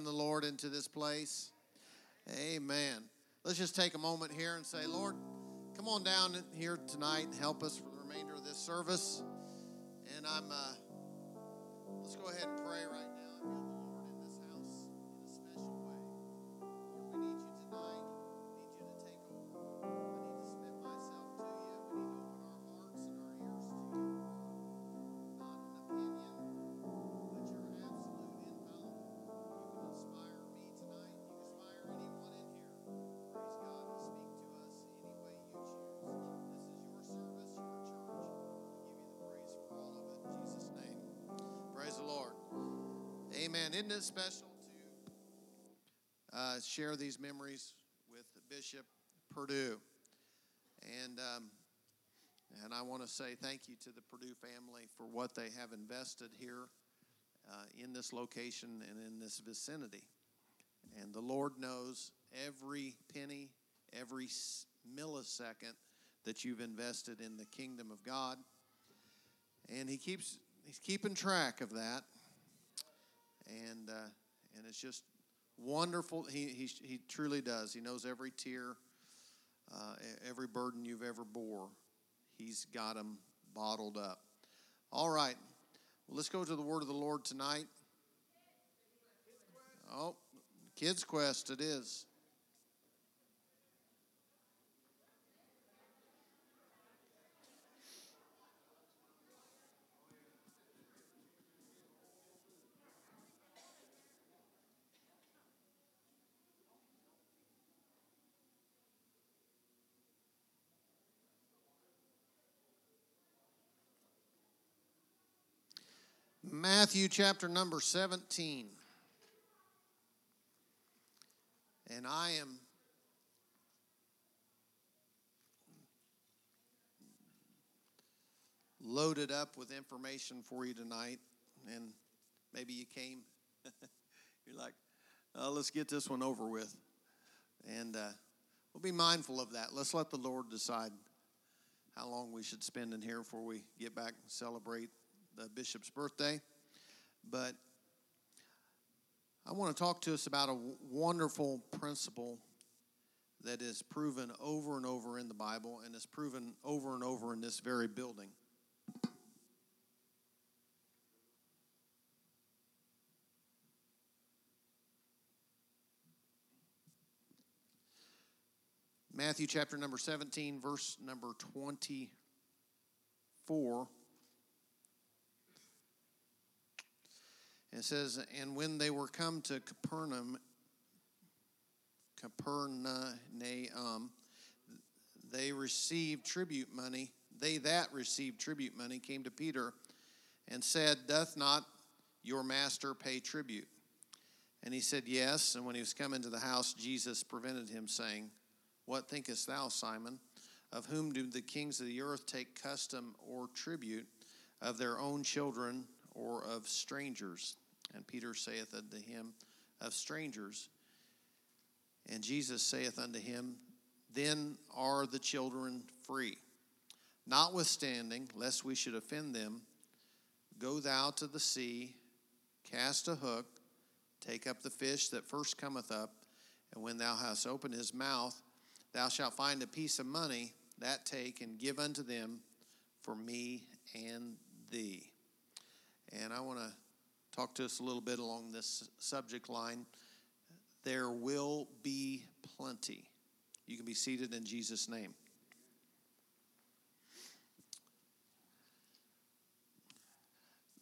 the Lord into this place. Amen. Let's just take a moment here and say, Lord, come on down here tonight and help us for the remainder of this service. And I'm, uh, let's go ahead and pray right now. Amen. Isn't it special to uh, share these memories with Bishop Purdue? And um, and I want to say thank you to the Purdue family for what they have invested here uh, in this location and in this vicinity. And the Lord knows every penny, every millisecond that you've invested in the kingdom of God. And He keeps He's keeping track of that. And uh, and it's just wonderful. He, he he truly does. He knows every tear, uh, every burden you've ever bore. He's got them bottled up. All right. Well, let's go to the word of the Lord tonight. Oh, Kids Quest it is. Matthew chapter number 17. And I am loaded up with information for you tonight. And maybe you came, you're like, oh, let's get this one over with. And uh, we'll be mindful of that. Let's let the Lord decide how long we should spend in here before we get back and celebrate the bishop's birthday. But I want to talk to us about a wonderful principle that is proven over and over in the Bible and is proven over and over in this very building. Matthew chapter number 17, verse number 24. It says, And when they were come to Capernaum, Capernaum, they received tribute money. They that received tribute money came to Peter and said, Doth not your master pay tribute? And he said, Yes. And when he was come into the house, Jesus prevented him, saying, What thinkest thou, Simon? Of whom do the kings of the earth take custom or tribute? Of their own children or of strangers? And Peter saith unto him, Of strangers. And Jesus saith unto him, Then are the children free. Notwithstanding, lest we should offend them, go thou to the sea, cast a hook, take up the fish that first cometh up, and when thou hast opened his mouth, thou shalt find a piece of money, that take and give unto them for me and thee. And I want to talk to us a little bit along this subject line. There will be plenty. You can be seated in Jesus' name.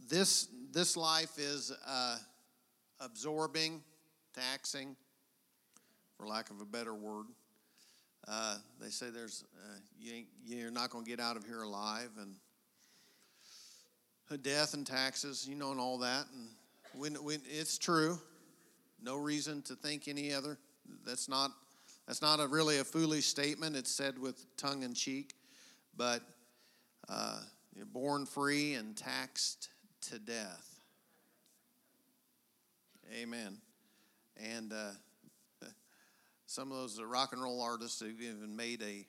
This, this life is uh, absorbing, taxing, for lack of a better word. Uh, they say there's uh, you you're not going to get out of here alive, and death and taxes, you know, and all that. And when, when it's true, no reason to think any other. That's not that's not a really a foolish statement. It's said with tongue in cheek, but uh, you're born free and taxed to death. Amen. And uh, some of those rock and roll artists have even made a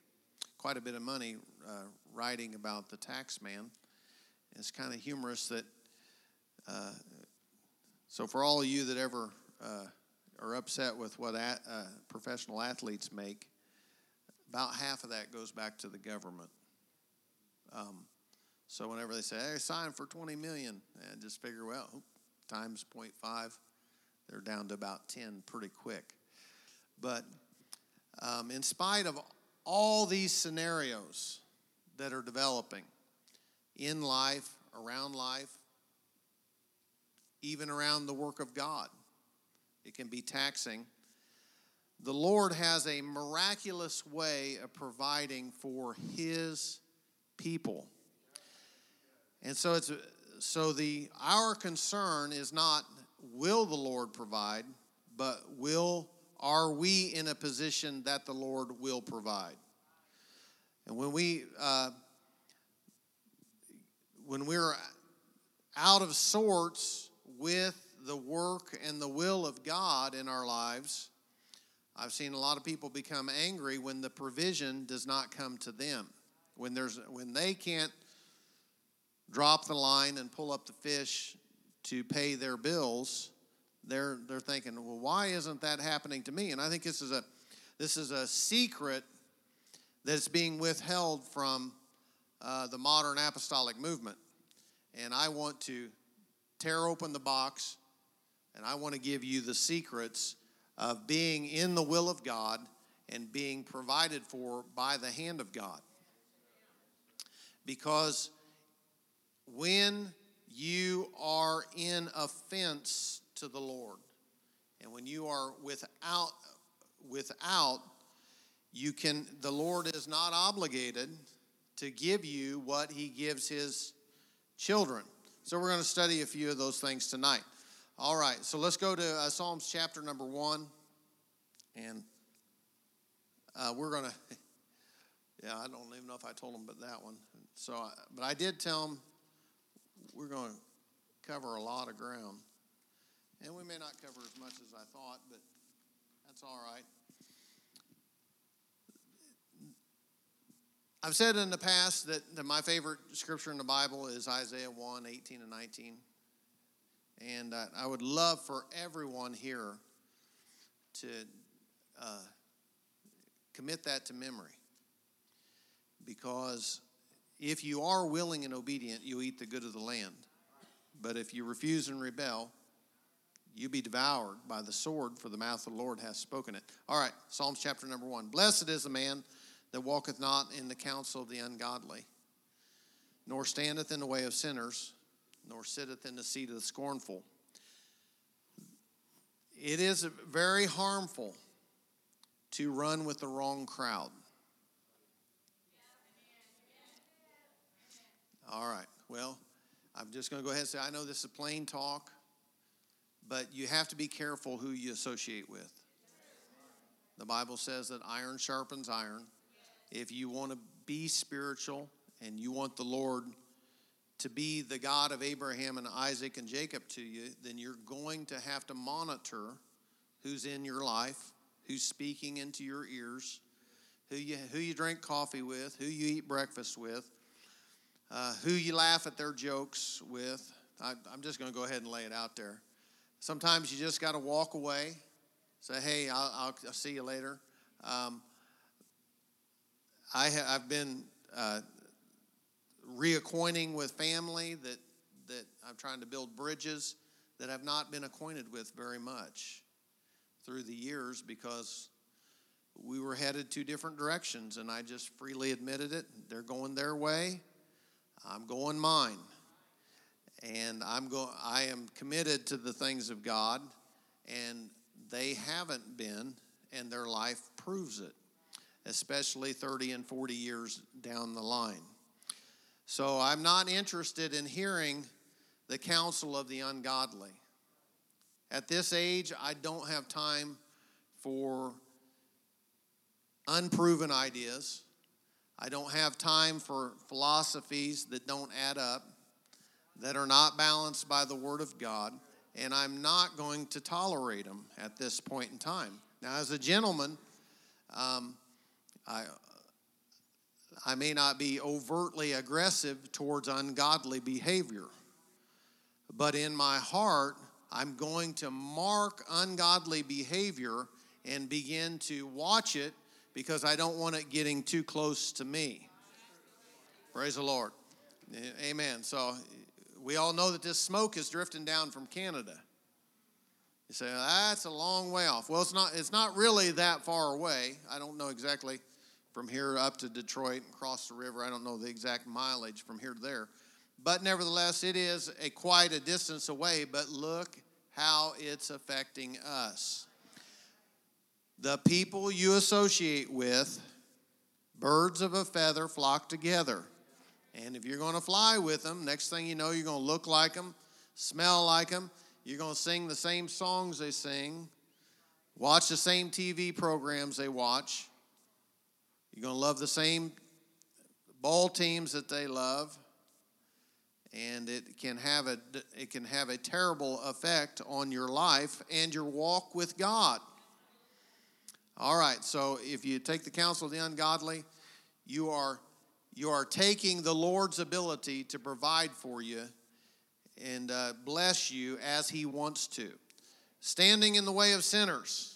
quite a bit of money uh, writing about the tax man. It's kind of humorous that. Uh, so for all of you that ever uh, are upset with what at, uh, professional athletes make, about half of that goes back to the government. Um, so whenever they say, "Hey, sign for 20 million," and just figure, well, times 0.5, they're down to about 10 pretty quick. But um, in spite of all these scenarios that are developing in life, around life, even around the work of God, it can be taxing. The Lord has a miraculous way of providing for His people. And so it's so the our concern is not will the Lord provide, but will are we in a position that the Lord will provide? And when we uh, when we're out of sorts with the work and the will of God in our lives, I've seen a lot of people become angry when the provision does not come to them. When there's when they can't drop the line and pull up the fish to pay their bills, they're they're thinking, well, why isn't that happening to me? And I think this is a this is a secret that's being withheld from uh, the modern apostolic movement. And I want to tear open the box and I want to give you the secrets of being in the will of God and being provided for by the hand of God. Because when you are in offense to the Lord. And when you are without without you can the Lord is not obligated to give you what he gives his children. So we're going to study a few of those things tonight. All right, so let's go to uh, Psalms chapter number 1 and uh, we're going to yeah, I don't even know if I told them but that one. So but I did tell them we're going to cover a lot of ground. And we may not cover as much as I thought, but that's all right. I've said in the past that, that my favorite scripture in the Bible is Isaiah 1 18 and 19. And uh, I would love for everyone here to uh, commit that to memory. Because if you are willing and obedient, you eat the good of the land. But if you refuse and rebel, you be devoured by the sword, for the mouth of the Lord hath spoken it. All right, Psalms chapter number one. Blessed is the man that walketh not in the counsel of the ungodly, nor standeth in the way of sinners, nor sitteth in the seat of the scornful. It is very harmful to run with the wrong crowd. All right, well, I'm just going to go ahead and say I know this is plain talk but you have to be careful who you associate with. The Bible says that iron sharpens iron. If you want to be spiritual and you want the Lord to be the God of Abraham and Isaac and Jacob to you, then you're going to have to monitor who's in your life, who's speaking into your ears, who you, who you drink coffee with, who you eat breakfast with, uh, who you laugh at their jokes with. I, I'm just going to go ahead and lay it out there. Sometimes you just got to walk away, say, hey, I'll, I'll, see you later. Um, I ha- I've been uh, reacquainting with family that, that I'm trying to build bridges that I've not been acquainted with very much through the years because we were headed two different directions and I just freely admitted it. They're going their way, I'm going mine. And I'm going I am committed to the things of God and they haven't been and their life proves it especially 30 and 40 years down the line. So I'm not interested in hearing the counsel of the ungodly. At this age I don't have time for unproven ideas. I don't have time for philosophies that don't add up that are not balanced by the Word of God, and I'm not going to tolerate them at this point in time. Now, as a gentleman, um, I, I may not be overtly aggressive towards ungodly behavior, but in my heart, I'm going to mark ungodly behavior and begin to watch it because I don't want it getting too close to me. Praise the Lord. Amen. So we all know that this smoke is drifting down from Canada. You say that's a long way off. Well, it's not. It's not really that far away. I don't know exactly from here up to Detroit and across the river. I don't know the exact mileage from here to there, but nevertheless, it is a quite a distance away. But look how it's affecting us. The people you associate with, birds of a feather flock together. And if you're going to fly with them, next thing you know, you're going to look like them, smell like them, you're going to sing the same songs they sing, watch the same TV programs they watch. You're going to love the same ball teams that they love. And it can have a it can have a terrible effect on your life and your walk with God. All right, so if you take the counsel of the ungodly, you are you are taking the Lord's ability to provide for you and uh, bless you as He wants to. Standing in the way of sinners.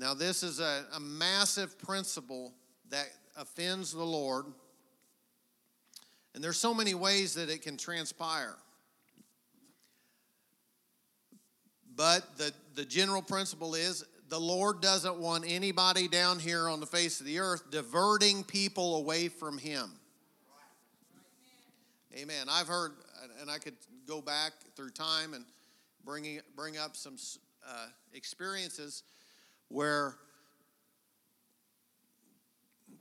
Now, this is a, a massive principle that offends the Lord. And there's so many ways that it can transpire. But the, the general principle is the Lord doesn't want anybody down here on the face of the earth diverting people away from Him. Amen. I've heard, and I could go back through time and bring, bring up some uh, experiences where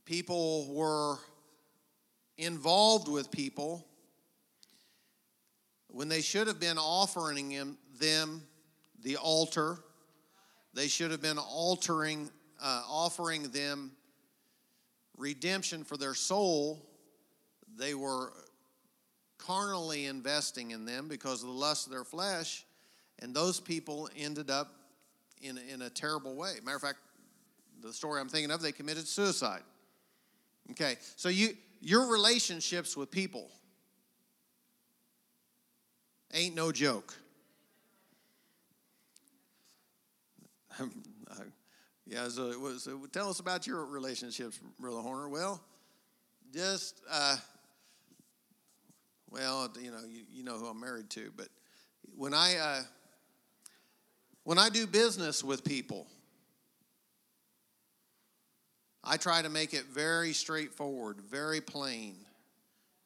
people were involved with people when they should have been offering them the altar they should have been altering, uh, offering them redemption for their soul. They were carnally investing in them because of the lust of their flesh, and those people ended up in, in a terrible way. Matter of fact, the story I'm thinking of, they committed suicide. Okay, so you your relationships with people ain't no joke. yeah, so, so tell us about your relationships, Brother Horner. Well, just, uh, well, you know, you, you know who I'm married to, but when I, uh, when I do business with people, I try to make it very straightforward, very plain,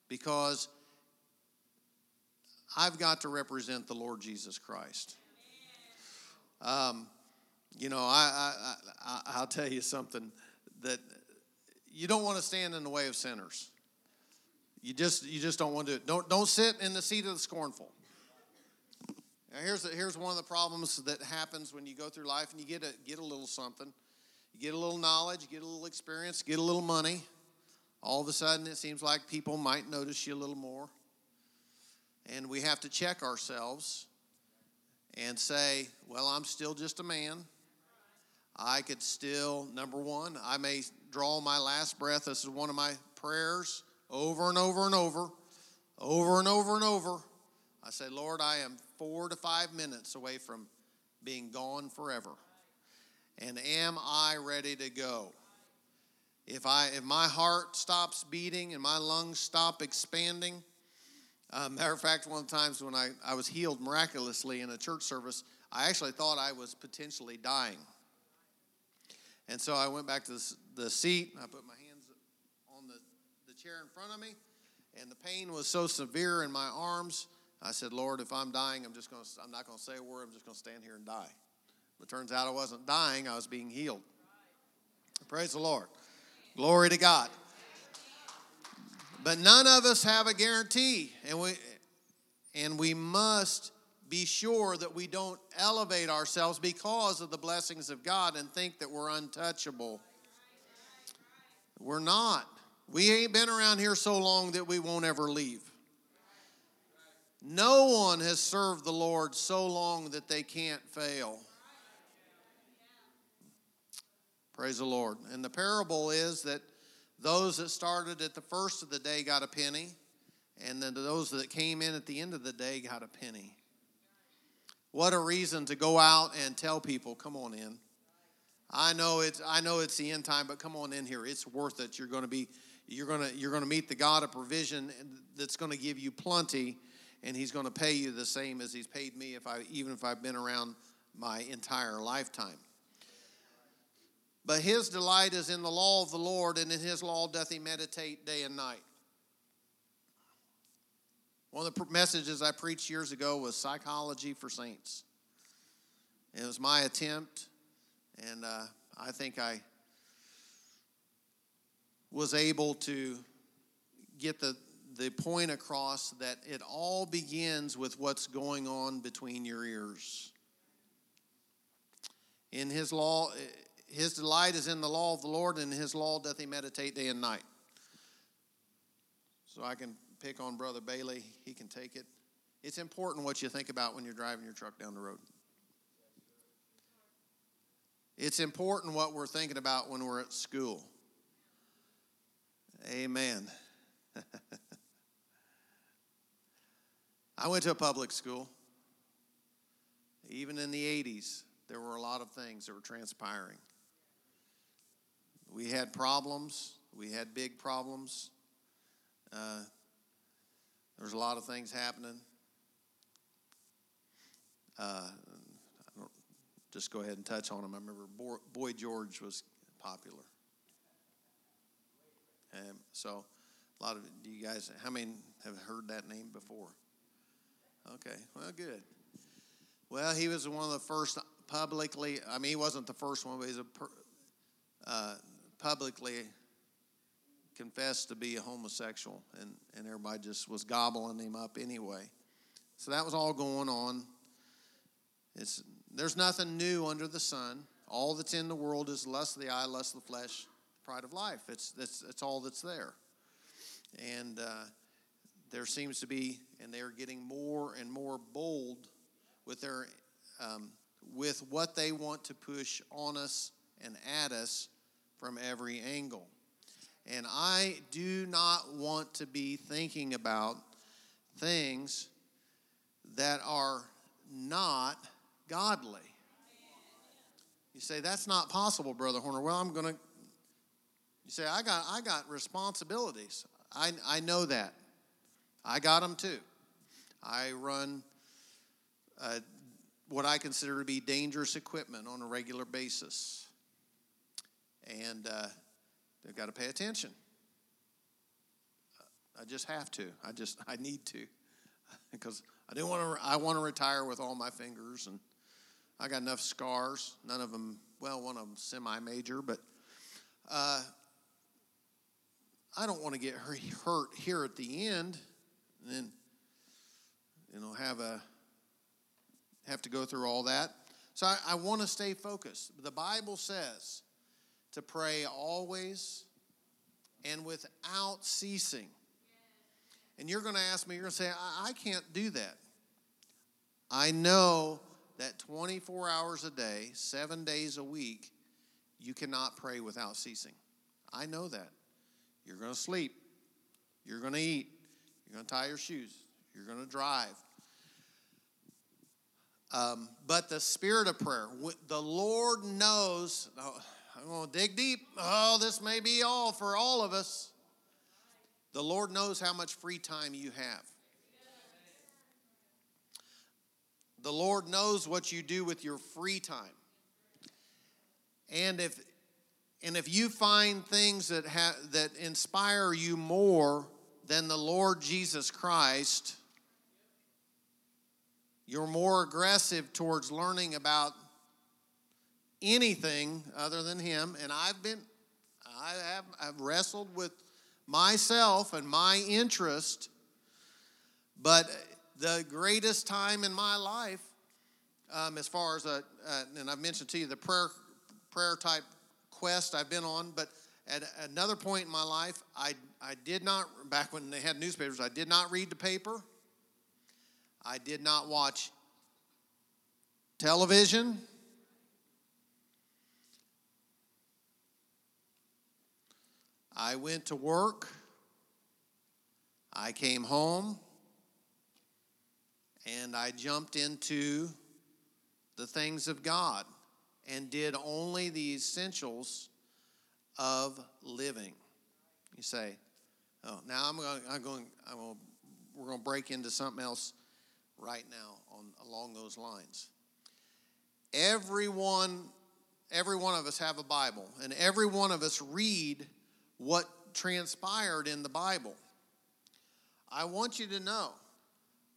because I've got to represent the Lord Jesus Christ. Um, you know, I, I, I, I'll tell you something that you don't want to stand in the way of sinners. You just, you just don't want to. Don't, don't sit in the seat of the scornful. Now, here's, here's one of the problems that happens when you go through life and you get a, get a little something. You get a little knowledge, you get a little experience, get a little money. All of a sudden, it seems like people might notice you a little more. And we have to check ourselves and say, well, I'm still just a man. I could still, number one, I may draw my last breath. This is one of my prayers over and over and over, over and over and over. I say, Lord, I am four to five minutes away from being gone forever. And am I ready to go? If, I, if my heart stops beating and my lungs stop expanding, uh, matter of fact, one of the times when I, I was healed miraculously in a church service, I actually thought I was potentially dying. And so I went back to the seat. I put my hands on the, the chair in front of me, and the pain was so severe in my arms. I said, Lord, if I'm dying, I'm just going to, I'm not going to say a word. I'm just going to stand here and die. But turns out I wasn't dying, I was being healed. Praise the Lord. Glory to God. But none of us have a guarantee, and we and we must be sure that we don't elevate ourselves because of the blessings of God and think that we're untouchable. We're not. We ain't been around here so long that we won't ever leave. No one has served the Lord so long that they can't fail. Praise the Lord. And the parable is that those that started at the first of the day got a penny, and then those that came in at the end of the day got a penny. What a reason to go out and tell people, come on in. I know it's I know it's the end time, but come on in here. It's worth it. You're going to be you're going to you're going to meet the God of provision that's going to give you plenty and he's going to pay you the same as he's paid me if I even if I've been around my entire lifetime. But his delight is in the law of the Lord, and in his law doth he meditate day and night. One of the messages I preached years ago was Psychology for Saints. It was my attempt, and uh, I think I was able to get the, the point across that it all begins with what's going on between your ears. In his law, his delight is in the law of the Lord, and in his law doth he meditate day and night. So I can pick on Brother Bailey, he can take it. It's important what you think about when you're driving your truck down the road. It's important what we're thinking about when we're at school. Amen. I went to a public school. Even in the 80s, there were a lot of things that were transpiring. We had problems, we had big problems. Uh, there was a lot of things happening. Uh, just go ahead and touch on them. I remember Boy George was popular. And so, a lot of you guys, how many have heard that name before? Okay, well, good. Well, he was one of the first publicly, I mean, he wasn't the first one, but he's a uh, publicly confessed to be a homosexual, and, and everybody just was gobbling him up anyway. So that was all going on. It's, there's nothing new under the sun. All that's in the world is lust of the eye, lust of the flesh, pride of life. It's, it's, it's all that's there. And uh, there seems to be, and they're getting more and more bold with their um, with what they want to push on us and at us from every angle. And I do not want to be thinking about things that are not godly. You say that's not possible, brother Horner. Well, I'm going to You say I got I got responsibilities. I I know that. I got them too. I run uh, what I consider to be dangerous equipment on a regular basis. And uh, they've got to pay attention. I just have to. I just I need to because I do want to. I want to retire with all my fingers, and I got enough scars. None of them. Well, one of them semi-major, but uh, I don't want to get hurt here at the end, and then you know have a have to go through all that. So I, I want to stay focused. The Bible says to pray always and without ceasing. And you're going to ask me, you're going to say, I, I can't do that. I know that 24 hours a day, seven days a week, you cannot pray without ceasing. I know that. You're going to sleep. You're going to eat. You're going to tie your shoes. You're going to drive. Um, but the spirit of prayer, the Lord knows. Oh, I'm going to dig deep. Oh, this may be all for all of us. The Lord knows how much free time you have. The Lord knows what you do with your free time. And if and if you find things that ha- that inspire you more than the Lord Jesus Christ, you're more aggressive towards learning about anything other than him. And i've been i have i've wrestled with myself and my interest but the greatest time in my life um, as far as a, uh, and i've mentioned to you the prayer prayer type quest i've been on but at another point in my life i i did not back when they had newspapers i did not read the paper I did not watch television. I went to work. I came home and I jumped into the things of God and did only the essentials of living. You say, oh, now I'm going, I'm going, I'm going we're going to break into something else right now on along those lines. Everyone, every one of us have a Bible, and every one of us read what transpired in the Bible. I want you to know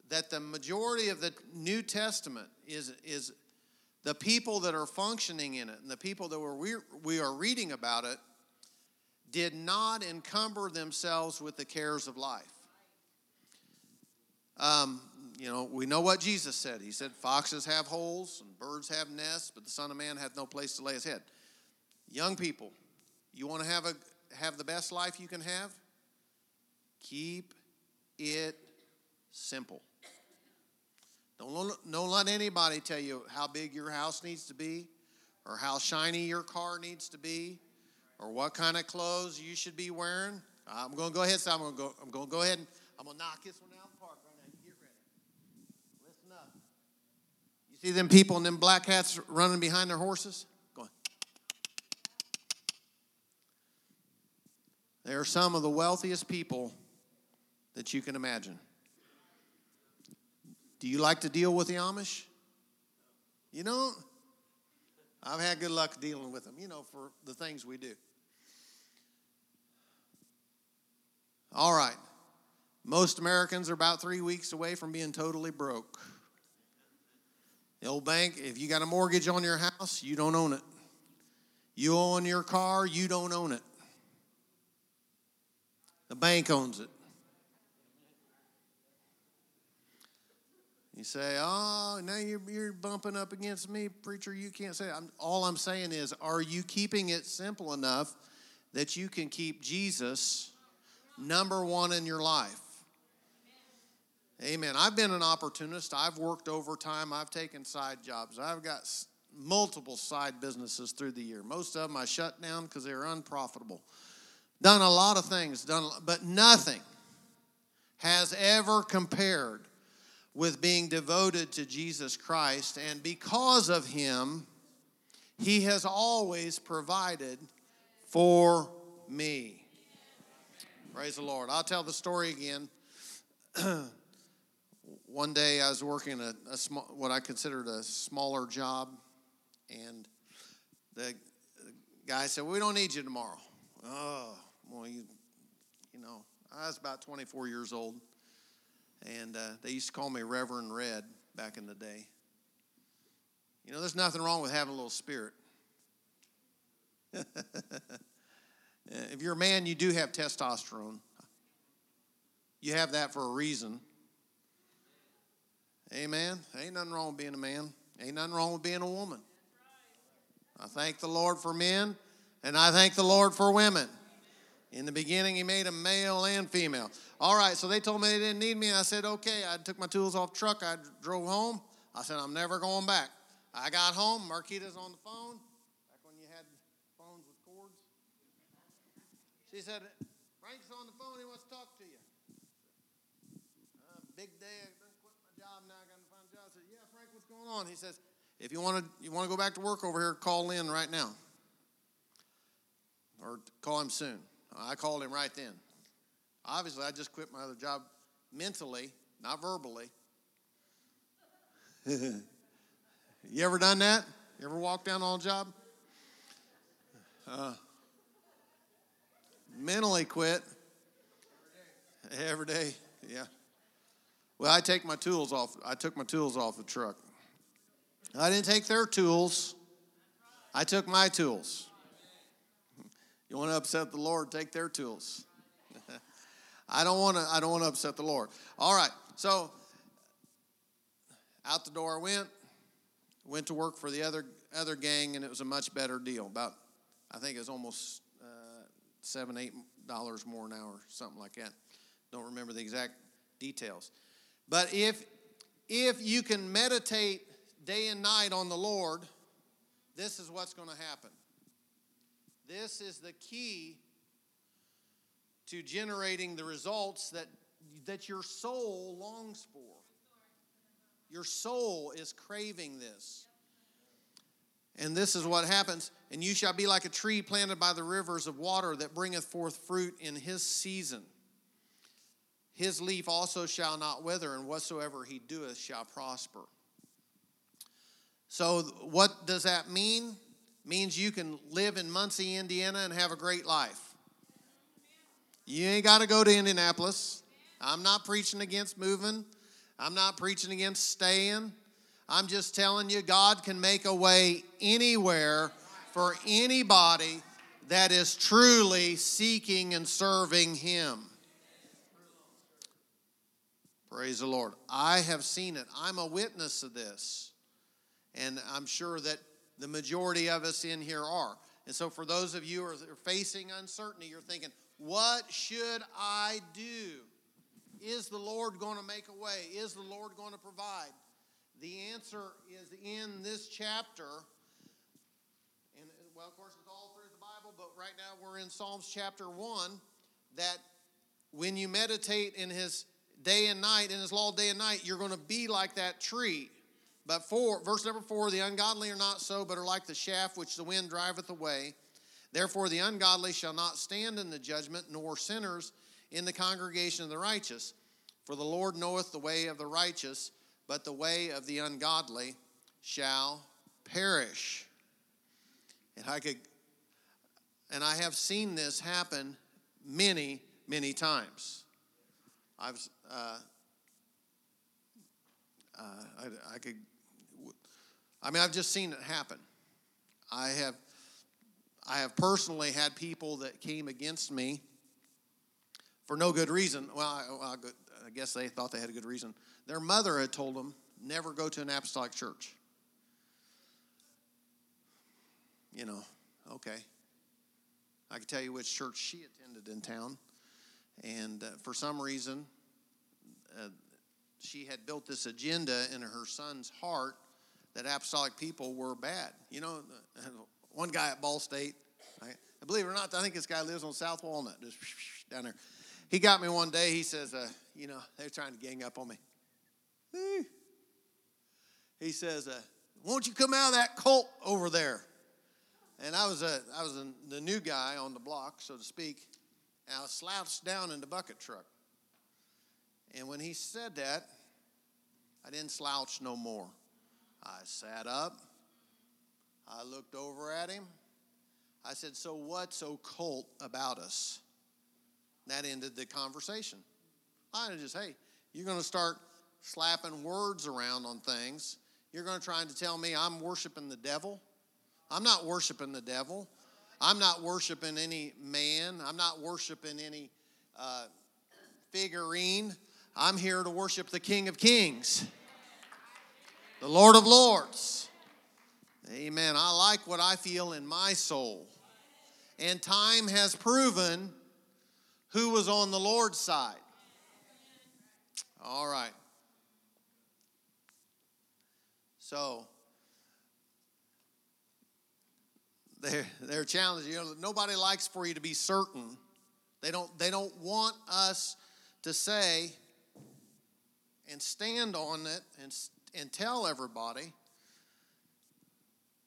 that the majority of the New Testament is, is the people that are functioning in it and the people that we we are reading about it did not encumber themselves with the cares of life. Um, you know, we know what Jesus said. He said, Foxes have holes and birds have nests, but the Son of Man hath no place to lay his head. Young people, you want to have, a, have the best life you can have? Keep it simple. Don't, don't let anybody tell you how big your house needs to be, or how shiny your car needs to be, or what kind of clothes you should be wearing. I'm going to go ahead. So I'm going to go. I'm going to go ahead and I'm going to knock this one out of the park right now. Get ready. Listen up. You see them people in them black hats running behind their horses? Going. They are some of the wealthiest people that you can imagine. Do you like to deal with the Amish? You don't? I've had good luck dealing with them, you know, for the things we do. All right. Most Americans are about three weeks away from being totally broke. The old bank, if you got a mortgage on your house, you don't own it. You own your car, you don't own it. The bank owns it. You say, oh, now you're, you're bumping up against me, preacher. You can't say. I'm, all I'm saying is, are you keeping it simple enough that you can keep Jesus number one in your life? Amen. I've been an opportunist. I've worked overtime. I've taken side jobs. I've got multiple side businesses through the year. Most of them I shut down because they were unprofitable. Done a lot of things, done, but nothing has ever compared with being devoted to Jesus Christ. And because of him, he has always provided for me. Praise the Lord. I'll tell the story again. One day I was working a, a small, what I considered a smaller job, and the guy said, "We don't need you tomorrow." Oh, well, you, you know, I was about 24 years old. And uh, they used to call me Reverend Red back in the day. You know, there's nothing wrong with having a little spirit. if you're a man, you do have testosterone. You have that for a reason. Amen. Ain't nothing wrong with being a man. Ain't nothing wrong with being a woman. I thank the Lord for men, and I thank the Lord for women. In the beginning, He made them male and female. All right, so they told me they didn't need me. I said, okay. I took my tools off the truck. I drove home. I said, I'm never going back. I got home. Marquita's on the phone. Back when you had phones with cords. She said, Frank's on the phone. He wants to talk to you. Uh, big day. I done quit my job. Now I got to find a job. I said, yeah, Frank, what's going on? He says, if you want to you want to go back to work over here, call in right now. Or call him soon. I called him right then. Obviously, I just quit my other job mentally, not verbally. you ever done that? You ever walked down on a job? Uh, mentally quit. Every day, yeah. Well, I take my tools off. I took my tools off the truck. I didn't take their tools. I took my tools. You want to upset the Lord, take their tools. I don't want to I don't want to upset the Lord. All right. So out the door I went, went to work for the other other gang and it was a much better deal. About I think it was almost uh, 7 8 dollars more an hour, something like that. Don't remember the exact details. But if if you can meditate day and night on the Lord, this is what's going to happen. This is the key to generating the results that, that your soul longs for. Your soul is craving this. And this is what happens. And you shall be like a tree planted by the rivers of water that bringeth forth fruit in his season. His leaf also shall not wither, and whatsoever he doeth shall prosper. So, what does that mean? Means you can live in Muncie, Indiana, and have a great life. You ain't got to go to Indianapolis. I'm not preaching against moving. I'm not preaching against staying. I'm just telling you, God can make a way anywhere for anybody that is truly seeking and serving Him. Praise the Lord. I have seen it. I'm a witness of this. And I'm sure that the majority of us in here are. And so, for those of you who are facing uncertainty, you're thinking, what should I do? Is the Lord going to make a way? Is the Lord going to provide? The answer is in this chapter. And uh, well, of course, it's all through the Bible, but right now we're in Psalms chapter 1 that when you meditate in his day and night, in his law day and night, you're going to be like that tree. But four, verse number four, the ungodly are not so, but are like the shaft which the wind driveth away. Therefore, the ungodly shall not stand in the judgment, nor sinners in the congregation of the righteous. For the Lord knoweth the way of the righteous, but the way of the ungodly shall perish. And I could, and I have seen this happen many, many times. I've, uh, uh, I, I could, I mean, I've just seen it happen. I have, I have personally had people that came against me for no good reason. Well, I, guess they thought they had a good reason. Their mother had told them, never go to an apostolic church. You know, okay. I can tell you which church she attended in town. And uh, for some reason, uh, she had built this agenda in her son's heart that apostolic people were bad. You know, one guy at Ball State, I, believe it or not, I think this guy lives on South Walnut, just down there. He got me one day. He says, uh, you know, they're trying to gang up on me. He says, uh, "Won't you come out of that cult over there?" And I was a, I was a, the new guy on the block, so to speak. And I was slouched down in the bucket truck. And when he said that, I didn't slouch no more. I sat up. I looked over at him. I said, So what's occult about us? That ended the conversation. I just, hey, you're going to start slapping words around on things. You're going to try to tell me I'm worshiping the devil. I'm not worshiping the devil. I'm not worshiping any man. I'm not worshiping any uh, figurine. I'm here to worship the King of Kings, the Lord of Lords. Amen. I like what I feel in my soul. And time has proven who was on the Lord's side. All right. So, they're, they're challenging. You know, nobody likes for you to be certain. They don't, they don't want us to say and stand on it and, and tell everybody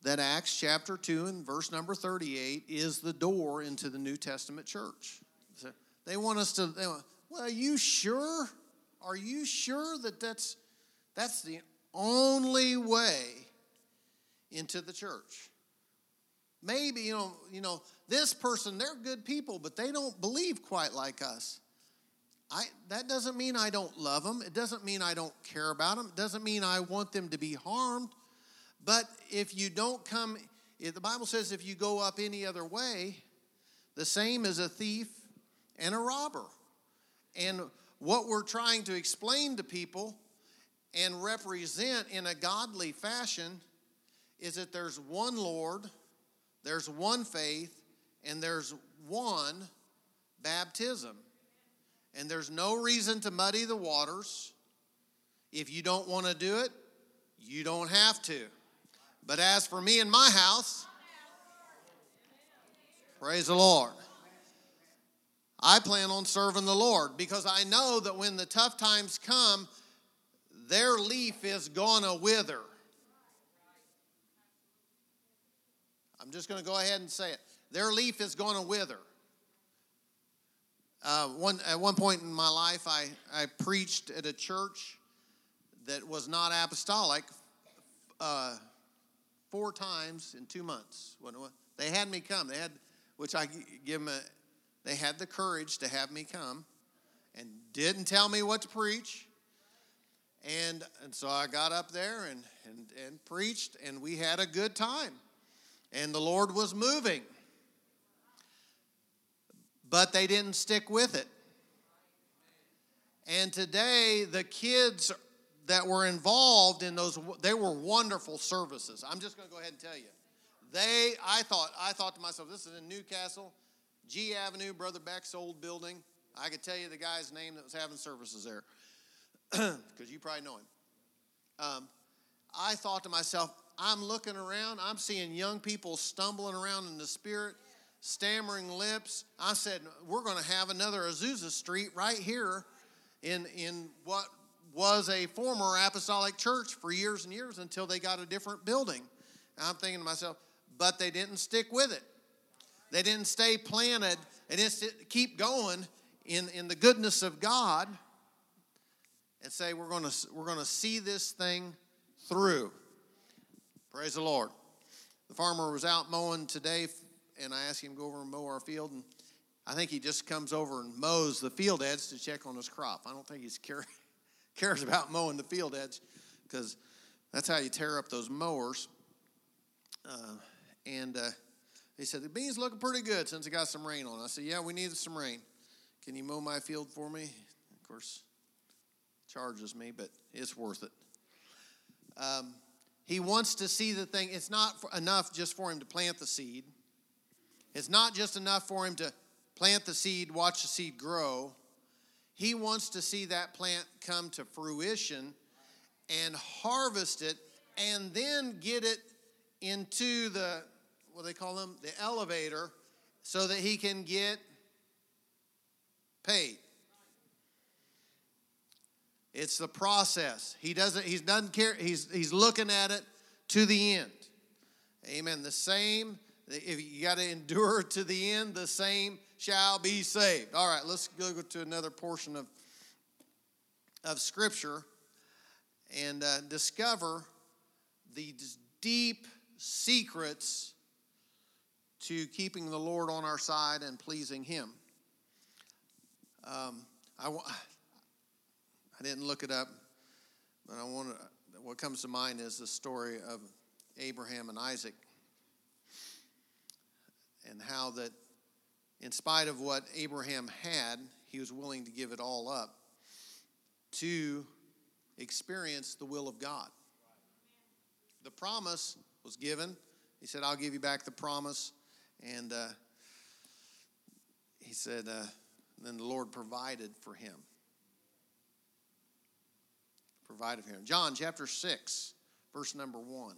that Acts chapter 2 and verse number 38 is the door into the New Testament church. They want us to, they want, well, are you sure? Are you sure that that's, that's the only way into the church? Maybe, you know, you know, this person, they're good people, but they don't believe quite like us. I, that doesn't mean I don't love them. It doesn't mean I don't care about them. It doesn't mean I want them to be harmed. But if you don't come, the Bible says if you go up any other way, the same as a thief and a robber. And what we're trying to explain to people and represent in a godly fashion is that there's one Lord, there's one faith, and there's one baptism. And there's no reason to muddy the waters. If you don't want to do it, you don't have to. But as for me and my house, praise the Lord. I plan on serving the Lord because I know that when the tough times come, their leaf is going to wither. I'm just going to go ahead and say it. Their leaf is going to wither. Uh, one, at one point in my life, I, I preached at a church that was not apostolic uh, four times in two months. They had me come. They had, which I give them a, they had the courage to have me come and didn't tell me what to preach. And, and so I got up there and, and, and preached, and we had a good time. And the Lord was moving. But they didn't stick with it. And today, the kids that were involved in those, they were wonderful services. I'm just going to go ahead and tell you. They, I thought, I thought to myself, this is in Newcastle, G Avenue, Brother Beck's old building. I could tell you the guy's name that was having services there because you probably know him. Um, I thought to myself, I'm looking around, I'm seeing young people stumbling around in the spirit, stammering lips. I said, We're going to have another Azusa Street right here in, in what was a former apostolic church for years and years until they got a different building. And I'm thinking to myself, but they didn't stick with it. They didn't stay planted. They didn't keep going in, in the goodness of God and say, we're going to we're going to see this thing through. Praise the Lord. The farmer was out mowing today, and I asked him to go over and mow our field, and I think he just comes over and mows the field edge to check on his crop. I don't think he care, cares about mowing the field edge because that's how you tear up those mowers. Uh, and uh, he said, The beans looking pretty good since it got some rain on. I said, Yeah, we need some rain. Can you mow my field for me? Of course, charges me, but it's worth it. Um, he wants to see the thing. It's not enough just for him to plant the seed. It's not just enough for him to plant the seed, watch the seed grow. He wants to see that plant come to fruition and harvest it and then get it into the, what they call them, the elevator, so that he can get paid. It's the process. He doesn't, he doesn't care, he's, he's looking at it to the end. Amen. The same, if you got to endure to the end, the same shall be saved. All right, let's go to another portion of, of Scripture and uh, discover the deep secrets to keeping the Lord on our side and pleasing Him. Um, I, I didn't look it up, but I want. What comes to mind is the story of Abraham and Isaac, and how that, in spite of what Abraham had, he was willing to give it all up to experience the will of God. The promise was given. He said, I'll give you back the promise. And uh, he said, uh, then the Lord provided for him. Provided for him. John chapter 6, verse number 1.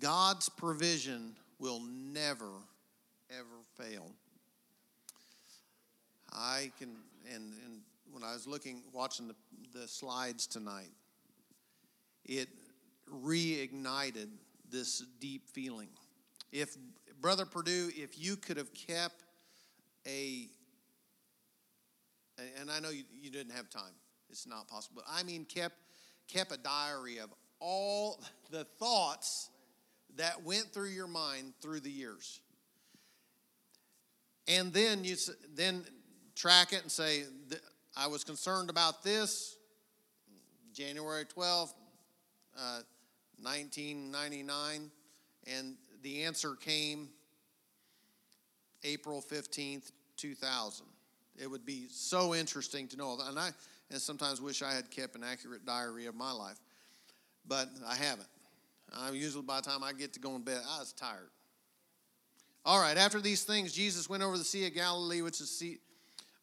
God's provision will never, ever fail. I can, and, and when I was looking, watching the, the slides tonight, it reignited this deep feeling. If, Brother Purdue, if you could have kept a, and I know you, you didn't have time, it's not possible, I mean, kept, kept a diary of all the thoughts that went through your mind through the years. And then you then track it and say, I was concerned about this January 12th, uh, 1999, and the answer came April 15th, 2000. It would be so interesting to know. And I and sometimes wish I had kept an accurate diary of my life, but I haven't. I usually by the time I get to go to bed, I was tired. All right, after these things, Jesus went over the Sea of Galilee, which is, sea,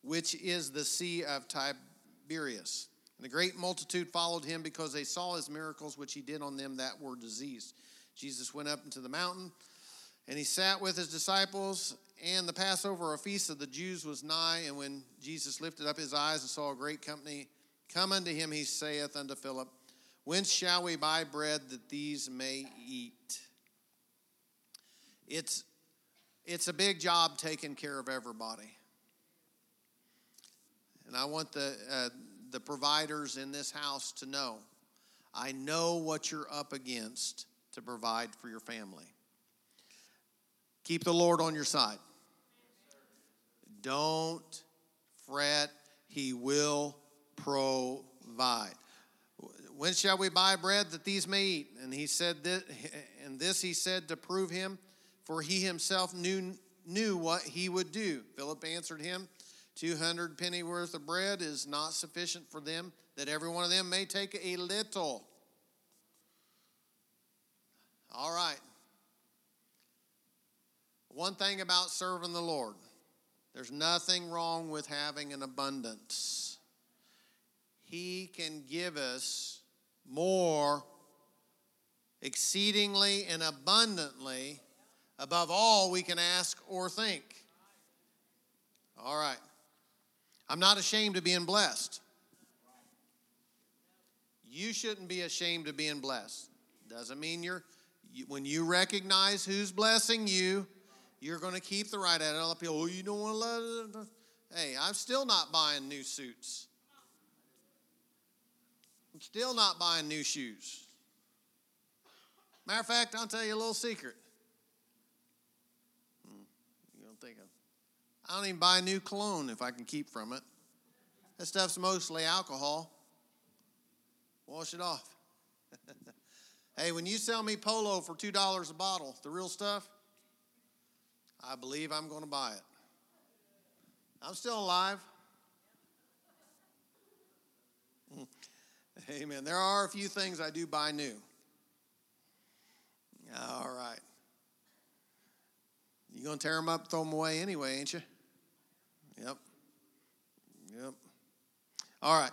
which is the Sea of Tiberias. And a great multitude followed him because they saw his miracles which he did on them that were diseased. Jesus went up into the mountain, and he sat with his disciples. And the Passover, a feast of the Jews, was nigh. And when Jesus lifted up his eyes and saw a great company come unto him, he saith unto Philip, Whence shall we buy bread that these may eat? It's, it's a big job taking care of everybody. And I want the, uh, the providers in this house to know I know what you're up against to provide for your family. Keep the Lord on your side. Don't fret, He will provide. When shall we buy bread that these may eat? And he said that, and this he said to prove him, for he himself knew, knew what he would do. Philip answered him, 200 penny worth of bread is not sufficient for them, that every one of them may take a little. All right. One thing about serving the Lord there's nothing wrong with having an abundance. He can give us more exceedingly and abundantly above all we can ask or think. All right. I'm not ashamed of being blessed. You shouldn't be ashamed of being blessed. Doesn't mean you're, when you recognize who's blessing you, you're going to keep the right attitude. People, oh, you don't want to let it. Hey, I'm still not buying new suits. I'm still not buying new shoes. Matter of fact, I'll tell you a little secret. Hmm, you don't think of I don't even buy new cologne if I can keep from it. That stuff's mostly alcohol. Wash it off. hey, when you sell me polo for $2 a bottle, the real stuff, I believe I'm going to buy it. I'm still alive. Amen. There are a few things I do buy new. All right. You going to tear them up, throw them away anyway, ain't you? Yep. Yep. All right.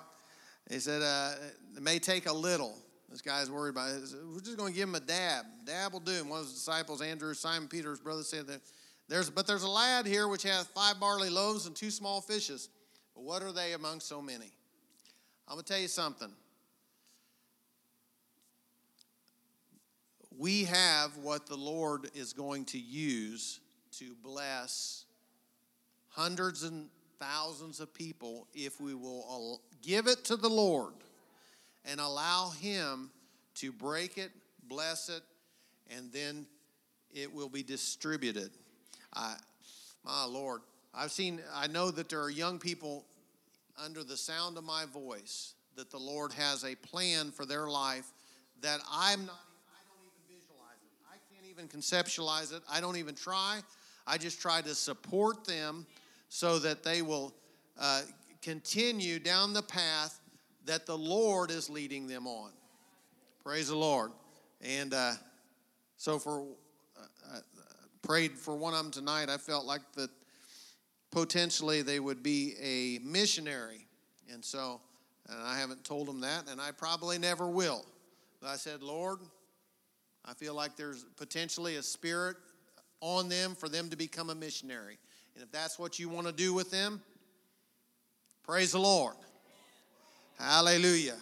He said, uh, it may take a little. This guy's worried about it. We're just going to give him a dab. Dab will do. And one of his disciples, Andrew, Simon Peter's brother, said that there's, but there's a lad here which hath five barley loaves and two small fishes. But what are they among so many? I'm going to tell you something. We have what the Lord is going to use to bless hundreds and thousands of people if we will give it to the Lord and allow Him to break it, bless it, and then it will be distributed. I, my Lord, I've seen, I know that there are young people under the sound of my voice that the Lord has a plan for their life that I'm not, I don't even visualize it. I can't even conceptualize it. I don't even try. I just try to support them so that they will uh, continue down the path that the Lord is leading them on. Praise the Lord. And uh, so, for uh, uh, prayed for one of them tonight. I felt like that potentially they would be a missionary, and so and I haven't told them that, and I probably never will. But I said, Lord, I feel like there's potentially a spirit on them for them to become a missionary. And if that's what you want to do with them, praise the Lord. Hallelujah.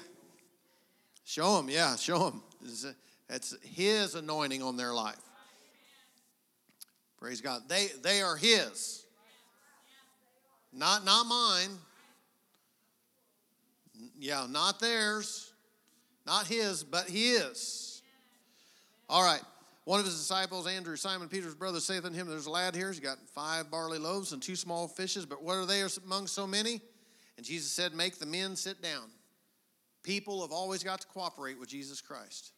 Show them, yeah, show them. It's His anointing on their life. Praise God. They, they are His, not, not mine. Yeah, not theirs, not His, but His. All right. One of his disciples, Andrew, Simon Peter's brother, saith unto him, There's a lad here. He's got five barley loaves and two small fishes, but what are they among so many? And Jesus said, Make the men sit down. People have always got to cooperate with Jesus Christ,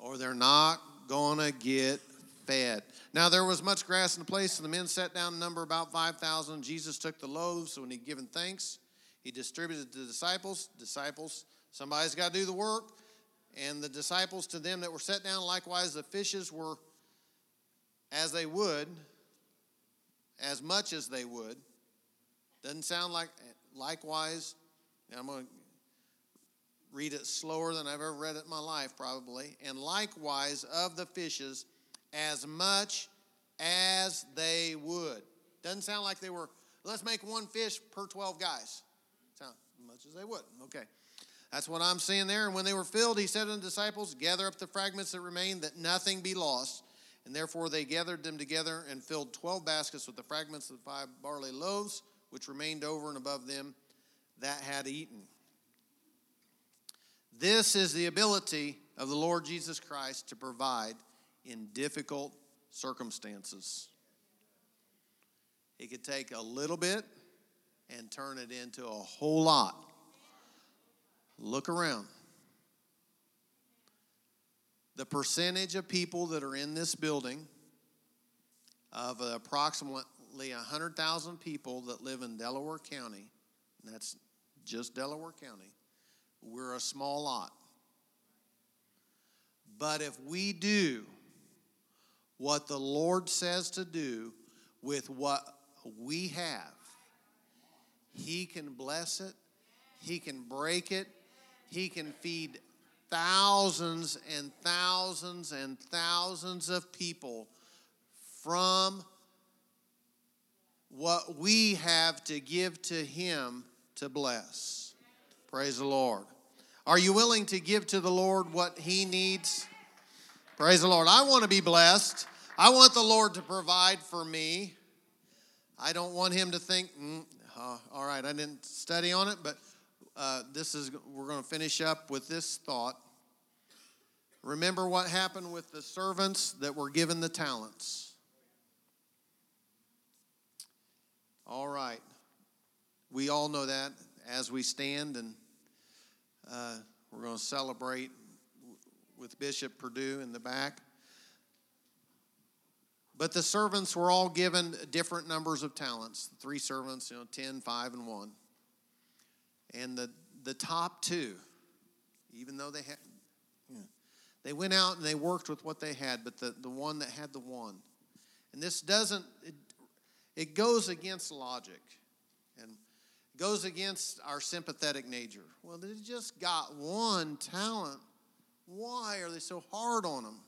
or they're not going to get fed. Now there was much grass in the place, and the men sat down number about 5,000. Jesus took the loaves, so when he'd given thanks, he distributed to the disciples. Disciples, somebody's got to do the work. And the disciples to them that were set down, likewise, the fishes were as they would, as much as they would. Doesn't sound like likewise. I'm going to read it slower than I've ever read it in my life, probably. And likewise of the fishes, as much as they would. Doesn't sound like they were, let's make one fish per 12 guys. Sound as much as they would. Okay. That's what I'm seeing there. And when they were filled, he said to the disciples, Gather up the fragments that remain, that nothing be lost. And therefore they gathered them together and filled 12 baskets with the fragments of the five barley loaves, which remained over and above them that had eaten. This is the ability of the Lord Jesus Christ to provide in difficult circumstances. He could take a little bit and turn it into a whole lot. Look around. The percentage of people that are in this building, of approximately 100,000 people that live in Delaware County, and that's just Delaware County, we're a small lot. But if we do what the Lord says to do with what we have, He can bless it, He can break it, He can feed thousands and thousands and thousands of people from what we have to give to Him to bless. Praise the Lord. Are you willing to give to the Lord what He needs? Praise the Lord. I want to be blessed. I want the Lord to provide for me. I don't want Him to think, mm, uh, all right, I didn't study on it, but uh, this is we're going to finish up with this thought. Remember what happened with the servants that were given the talents. All right. We all know that as we stand, and uh, we're going to celebrate with Bishop Purdue in the back. But the servants were all given different numbers of talents. Three servants, you know, 10, 5, and 1. And the, the top two, even though they had, know, they went out and they worked with what they had, but the, the one that had the one. And this doesn't, it, it goes against logic and goes against our sympathetic nature. Well, they just got one talent. Why are they so hard on them?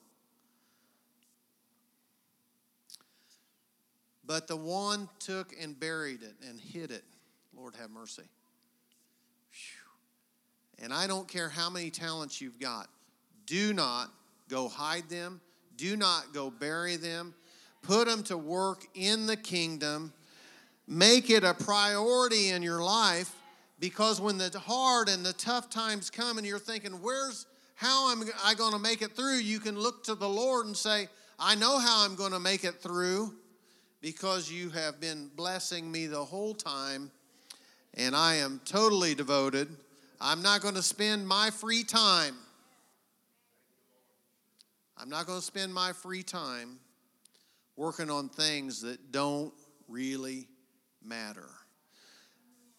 But the one took and buried it and hid it. Lord have mercy. And I don't care how many talents you've got, do not go hide them, do not go bury them. Put them to work in the kingdom. Make it a priority in your life because when the hard and the tough times come and you're thinking, where's how am I going to make it through? You can look to the Lord and say, I know how I'm going to make it through because you have been blessing me the whole time and I am totally devoted. I'm not going to spend my free time. I'm not going to spend my free time working on things that don't really matter.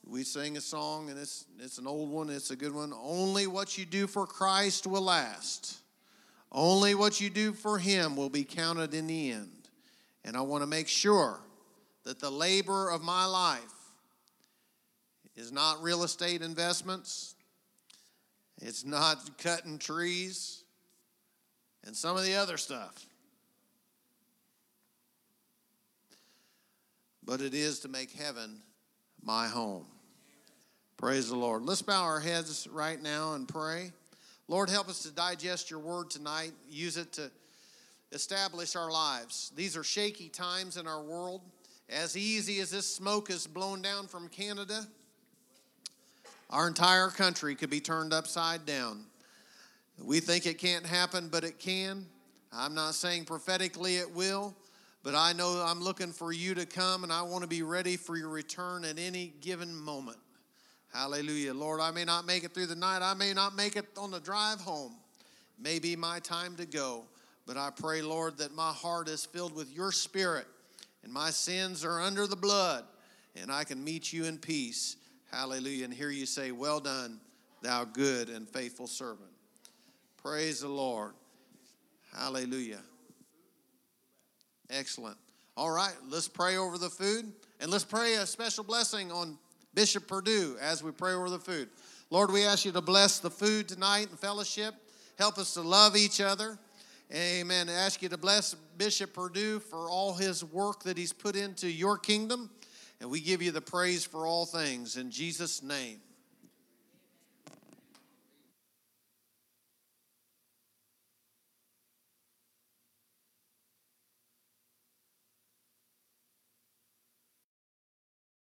We sing a song, and it's, it's an old one, it's a good one. Only what you do for Christ will last. Only what you do for Him will be counted in the end. And I want to make sure that the labor of my life is not real estate investments, it's not cutting trees, and some of the other stuff. But it is to make heaven my home. Praise the Lord. Let's bow our heads right now and pray. Lord, help us to digest your word tonight. Use it to establish our lives. These are shaky times in our world. As easy as this smoke is blown down from Canada, our entire country could be turned upside down. We think it can't happen, but it can. I'm not saying prophetically it will, but I know I'm looking for you to come and I want to be ready for your return at any given moment. Hallelujah. Lord, I may not make it through the night, I may not make it on the drive home. May be my time to go. But I pray, Lord, that my heart is filled with your spirit and my sins are under the blood and I can meet you in peace. Hallelujah. And hear you say, Well done, thou good and faithful servant. Praise the Lord. Hallelujah. Excellent. All right, let's pray over the food and let's pray a special blessing on Bishop Purdue as we pray over the food. Lord, we ask you to bless the food tonight and fellowship. Help us to love each other. Amen. I ask you to bless Bishop Purdue for all his work that he's put into your kingdom. And we give you the praise for all things in Jesus' name.